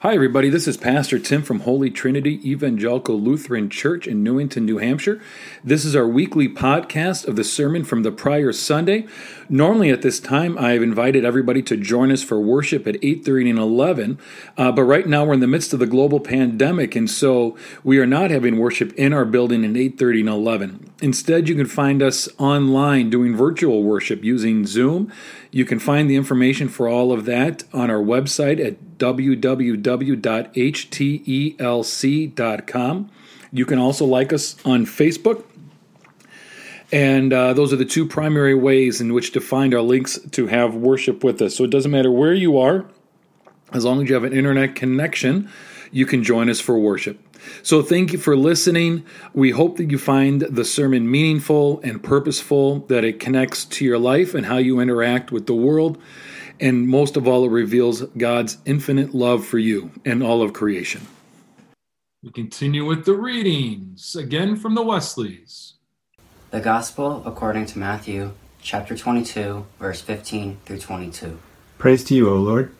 Hi, everybody. This is Pastor Tim from Holy Trinity Evangelical Lutheran Church in Newington, New Hampshire. This is our weekly podcast of the sermon from the prior Sunday. Normally, at this time, I have invited everybody to join us for worship at 8:30 and 11. Uh, but right now, we're in the midst of the global pandemic, and so we are not having worship in our building at 8:30 and 11. Instead, you can find us online doing virtual worship using Zoom. You can find the information for all of that on our website at www.htelc.com. You can also like us on Facebook. And uh, those are the two primary ways in which to find our links to have worship with us. So it doesn't matter where you are, as long as you have an internet connection, you can join us for worship. So thank you for listening. We hope that you find the sermon meaningful and purposeful, that it connects to your life and how you interact with the world. And most of all, it reveals God's infinite love for you and all of creation. We continue with the readings, again from the Wesleys. The Gospel according to Matthew, chapter 22, verse 15 through 22. Praise to you, O Lord.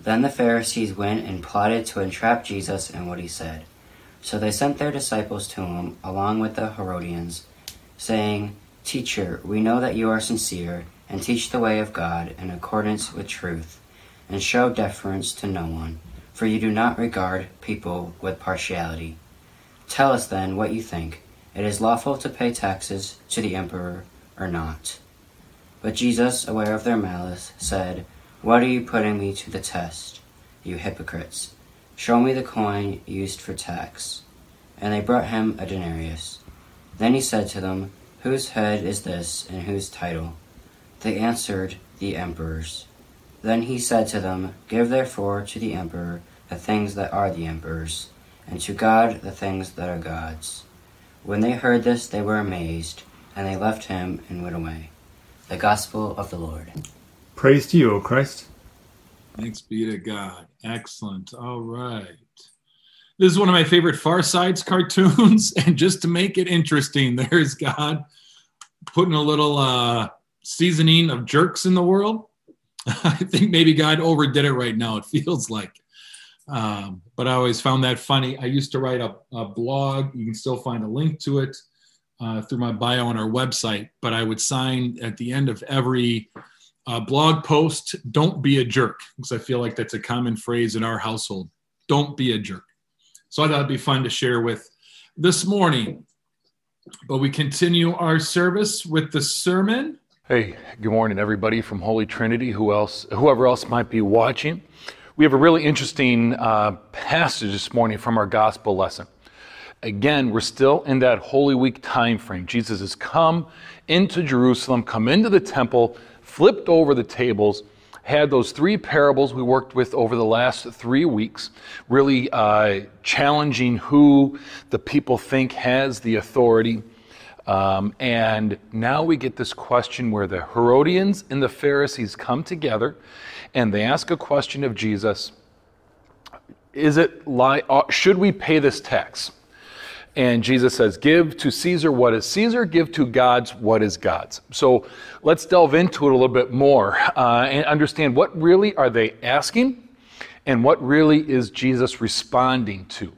Then the Pharisees went and plotted to entrap Jesus in what he said. So they sent their disciples to him, along with the Herodians, saying, Teacher, we know that you are sincere, and teach the way of God in accordance with truth, and show deference to no one, for you do not regard people with partiality. Tell us then what you think. It is lawful to pay taxes to the emperor or not? But Jesus, aware of their malice, said, What are you putting me to the test, you hypocrites? Show me the coin used for tax. And they brought him a denarius. Then he said to them, Whose head is this, and whose title? They answered, The emperor's. Then he said to them, Give therefore to the emperor the things that are the emperor's, and to God the things that are God's. When they heard this, they were amazed, and they left him and went away. The Gospel of the Lord. Praise to you, O Christ. Thanks be to God. Excellent. All right. This is one of my favorite Far Sides cartoons. And just to make it interesting, there's God putting a little uh, seasoning of jerks in the world. I think maybe God overdid it right now, it feels like. Um, but I always found that funny. I used to write a, a blog. You can still find a link to it uh, through my bio on our website. But I would sign at the end of every uh, blog post, don't be a jerk, because I feel like that's a common phrase in our household. Don't be a jerk. So I thought it'd be fun to share with this morning. But we continue our service with the sermon. Hey, good morning, everybody from Holy Trinity. Who else? Whoever else might be watching. We have a really interesting uh, passage this morning from our gospel lesson. Again, we're still in that Holy Week time frame. Jesus has come into Jerusalem, come into the temple, flipped over the tables, had those three parables we worked with over the last three weeks, really uh, challenging who the people think has the authority. Um, and now we get this question where the Herodians and the Pharisees come together and they ask a question of Jesus Is it lie? Uh, should we pay this tax? And Jesus says, Give to Caesar what is Caesar, give to God's what is God's. So let's delve into it a little bit more uh, and understand what really are they asking and what really is Jesus responding to.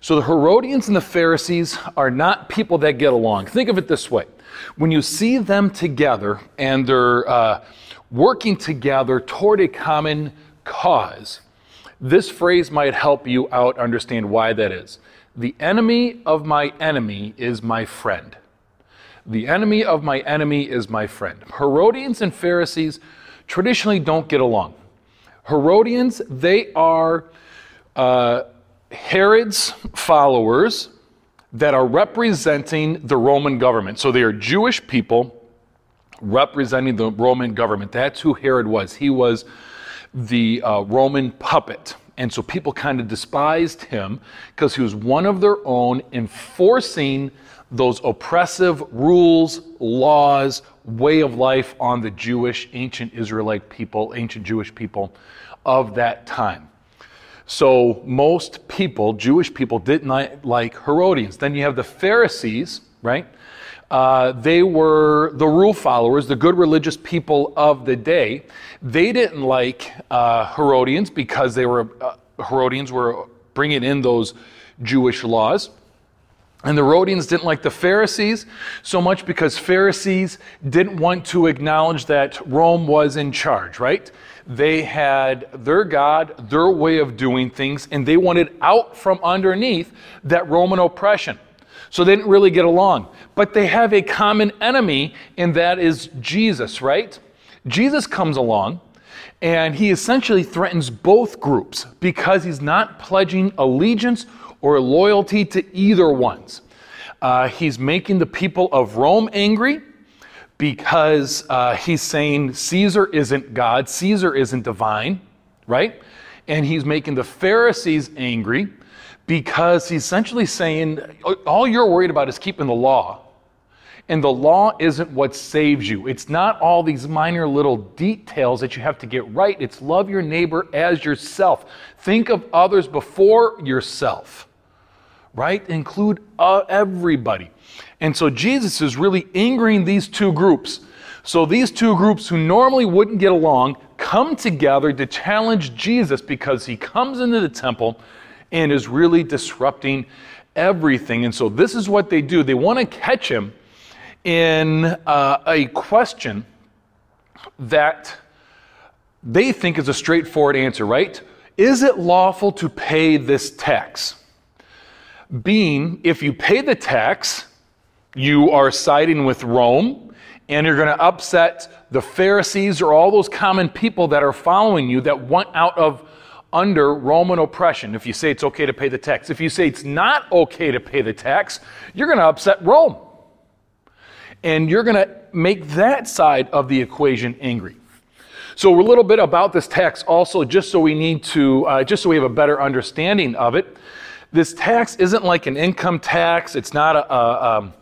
So the Herodians and the Pharisees are not people that get along. Think of it this way when you see them together and they're uh, working together toward a common cause, this phrase might help you out understand why that is. The enemy of my enemy is my friend. The enemy of my enemy is my friend. Herodians and Pharisees traditionally don't get along. Herodians, they are uh, Herod's followers that are representing the Roman government. So they are Jewish people representing the Roman government. That's who Herod was. He was the uh, Roman puppet. And so people kind of despised him because he was one of their own enforcing those oppressive rules, laws, way of life on the Jewish, ancient Israelite people, ancient Jewish people of that time. So most people, Jewish people, didn't like Herodians. Then you have the Pharisees, right? Uh, they were the rule followers, the good religious people of the day. They didn't like uh, Herodians because they were uh, Herodians were bringing in those Jewish laws. And the Herodians didn't like the Pharisees so much because Pharisees didn't want to acknowledge that Rome was in charge, right? They had their God, their way of doing things, and they wanted out from underneath that Roman oppression. So they didn't really get along. But they have a common enemy, and that is Jesus, right? Jesus comes along, and he essentially threatens both groups because he's not pledging allegiance or loyalty to either ones. Uh, he's making the people of Rome angry because uh, he's saying Caesar isn't God, Caesar isn't divine, right? And he's making the Pharisees angry because he's essentially saying all you're worried about is keeping the law. And the law isn't what saves you. It's not all these minor little details that you have to get right. It's love your neighbor as yourself. Think of others before yourself right? Include uh, everybody. And so Jesus is really angering these two groups. So these two groups who normally wouldn't get along come together to challenge Jesus because he comes into the temple and is really disrupting everything. And so this is what they do. They want to catch him in uh, a question that they think is a straightforward answer, right? Is it lawful to pay this tax? being if you pay the tax, you are siding with Rome and you're going to upset the Pharisees or all those common people that are following you that want out of under Roman oppression. If you say it's okay to pay the tax, if you say it's not okay to pay the tax, you're going to upset Rome. And you're going to make that side of the equation angry. So, a little bit about this tax also, just so we need to, uh, just so we have a better understanding of it. This tax isn't like an income tax. It's not a, a um,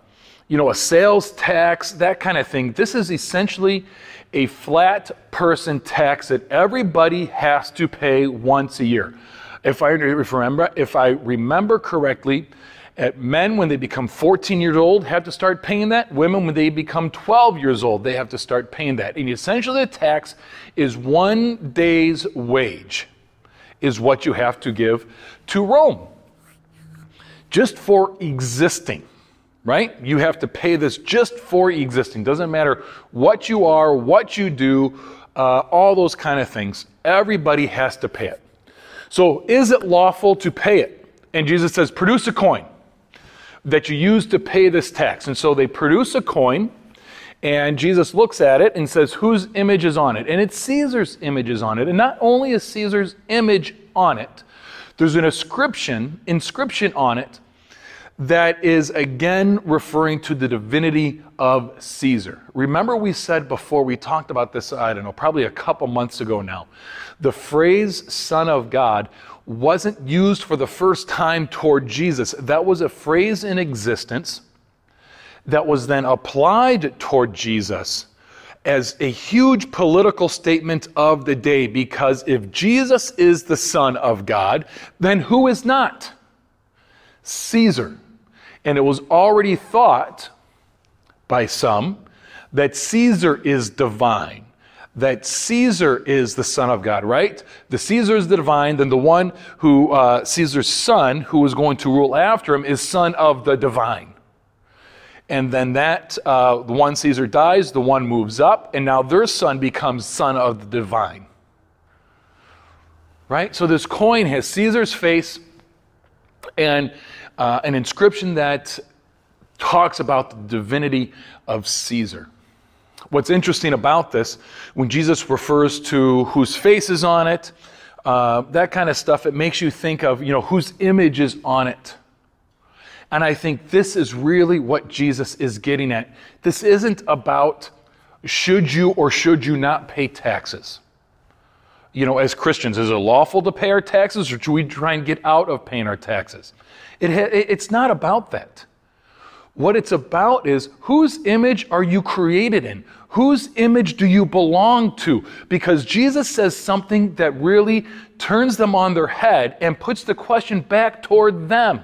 you know, a sales tax, that kind of thing. This is essentially a flat person tax that everybody has to pay once a year. If I remember, if I remember correctly, men when they become 14 years old have to start paying that. Women when they become 12 years old they have to start paying that. And essentially the tax is one day's wage is what you have to give to Rome just for existing, right? You have to pay this just for existing. Doesn't matter what you are, what you do, uh, all those kind of things. Everybody has to pay it. So, is it lawful to pay it? And Jesus says, produce a coin that you use to pay this tax. And so they produce a coin, and Jesus looks at it and says, Whose image is on it? And it's Caesar's image is on it. And not only is Caesar's image on it, there's an inscription, inscription on it that is again referring to the divinity of Caesar. Remember, we said before, we talked about this, I don't know, probably a couple months ago now. The phrase Son of God wasn't used for the first time toward Jesus. That was a phrase in existence that was then applied toward Jesus as a huge political statement of the day because if Jesus is the Son of God, then who is not? Caesar. And it was already thought by some that Caesar is divine, that Caesar is the Son of God, right? The Caesar is the divine, then the one who, uh, Caesar's son, who is going to rule after him, is son of the divine. And then that, uh, the one Caesar dies, the one moves up, and now their son becomes son of the divine. Right? So this coin has Caesar's face and uh, an inscription that talks about the divinity of Caesar. What's interesting about this, when Jesus refers to whose face is on it, uh, that kind of stuff, it makes you think of, you know, whose image is on it. And I think this is really what Jesus is getting at. This isn't about should you or should you not pay taxes. You know, as Christians, is it lawful to pay our taxes or should we try and get out of paying our taxes? It ha- it's not about that. What it's about is whose image are you created in? Whose image do you belong to? Because Jesus says something that really turns them on their head and puts the question back toward them.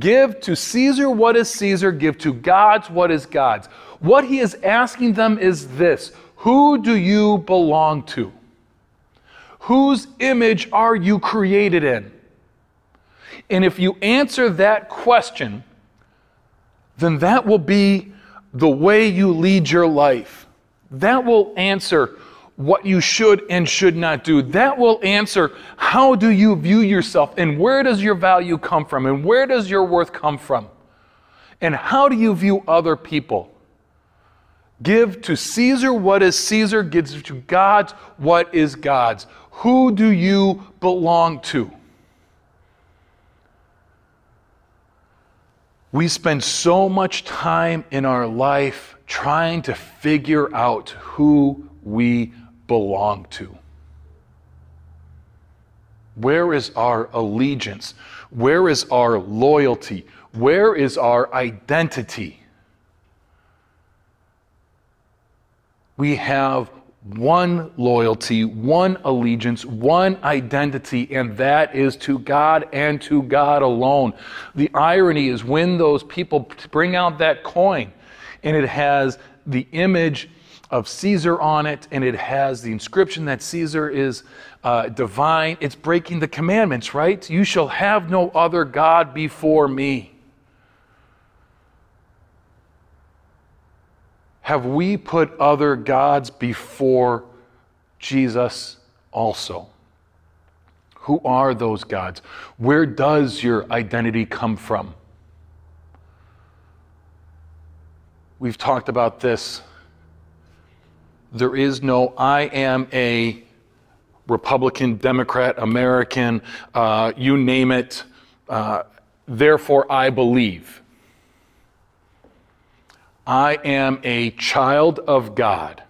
Give to Caesar what is Caesar, give to God's what is God's. What he is asking them is this Who do you belong to? Whose image are you created in? And if you answer that question, then that will be the way you lead your life. That will answer what you should and should not do. That will answer how do you view yourself and where does your value come from and where does your worth come from? And how do you view other people? Give to Caesar what is Caesar, give to God what is God's. Who do you belong to? We spend so much time in our life trying to figure out who we belong to. Where is our allegiance? Where is our loyalty? Where is our identity? We have one loyalty, one allegiance, one identity, and that is to God and to God alone. The irony is when those people bring out that coin and it has the image of Caesar on it and it has the inscription that Caesar is uh, divine, it's breaking the commandments, right? You shall have no other God before me. Have we put other gods before Jesus also? Who are those gods? Where does your identity come from? We've talked about this. There is no, I am a Republican, Democrat, American, uh, you name it, uh, therefore I believe. I am a child of God.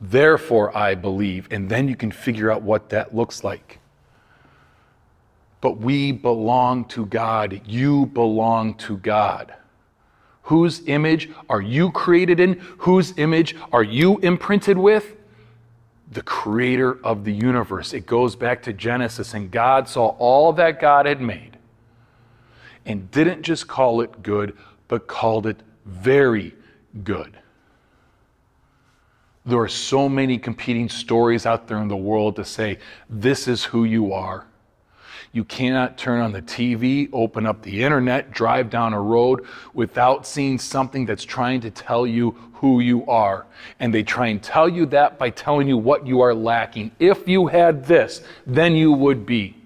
Therefore, I believe. And then you can figure out what that looks like. But we belong to God. You belong to God. Whose image are you created in? Whose image are you imprinted with? The creator of the universe. It goes back to Genesis, and God saw all that God had made and didn't just call it good, but called it very good. There are so many competing stories out there in the world to say, this is who you are. You cannot turn on the TV, open up the internet, drive down a road without seeing something that's trying to tell you who you are. And they try and tell you that by telling you what you are lacking. If you had this, then you would be.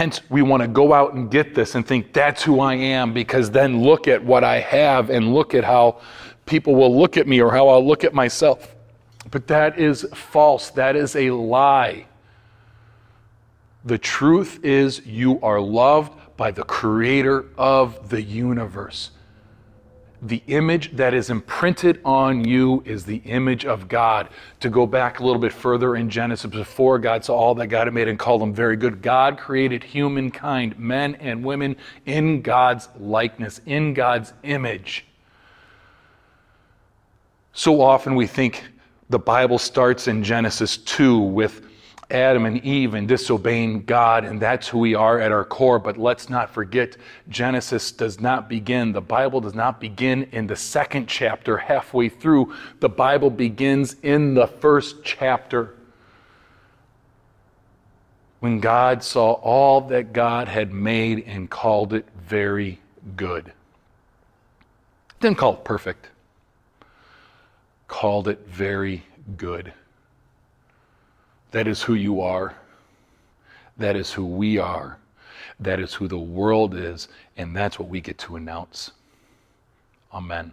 Hence, we want to go out and get this and think that's who I am because then look at what I have and look at how people will look at me or how I'll look at myself. But that is false. That is a lie. The truth is, you are loved by the creator of the universe the image that is imprinted on you is the image of God. To go back a little bit further in Genesis, before God saw all that God had made and called them very good, God created humankind, men and women, in God's likeness, in God's image. So often we think the Bible starts in Genesis 2 with Adam and Eve and disobeying God, and that's who we are at our core. But let's not forget, Genesis does not begin, the Bible does not begin in the second chapter, halfway through. The Bible begins in the first chapter. When God saw all that God had made and called it very good. Didn't call it perfect, called it very good. That is who you are. That is who we are. That is who the world is. And that's what we get to announce. Amen.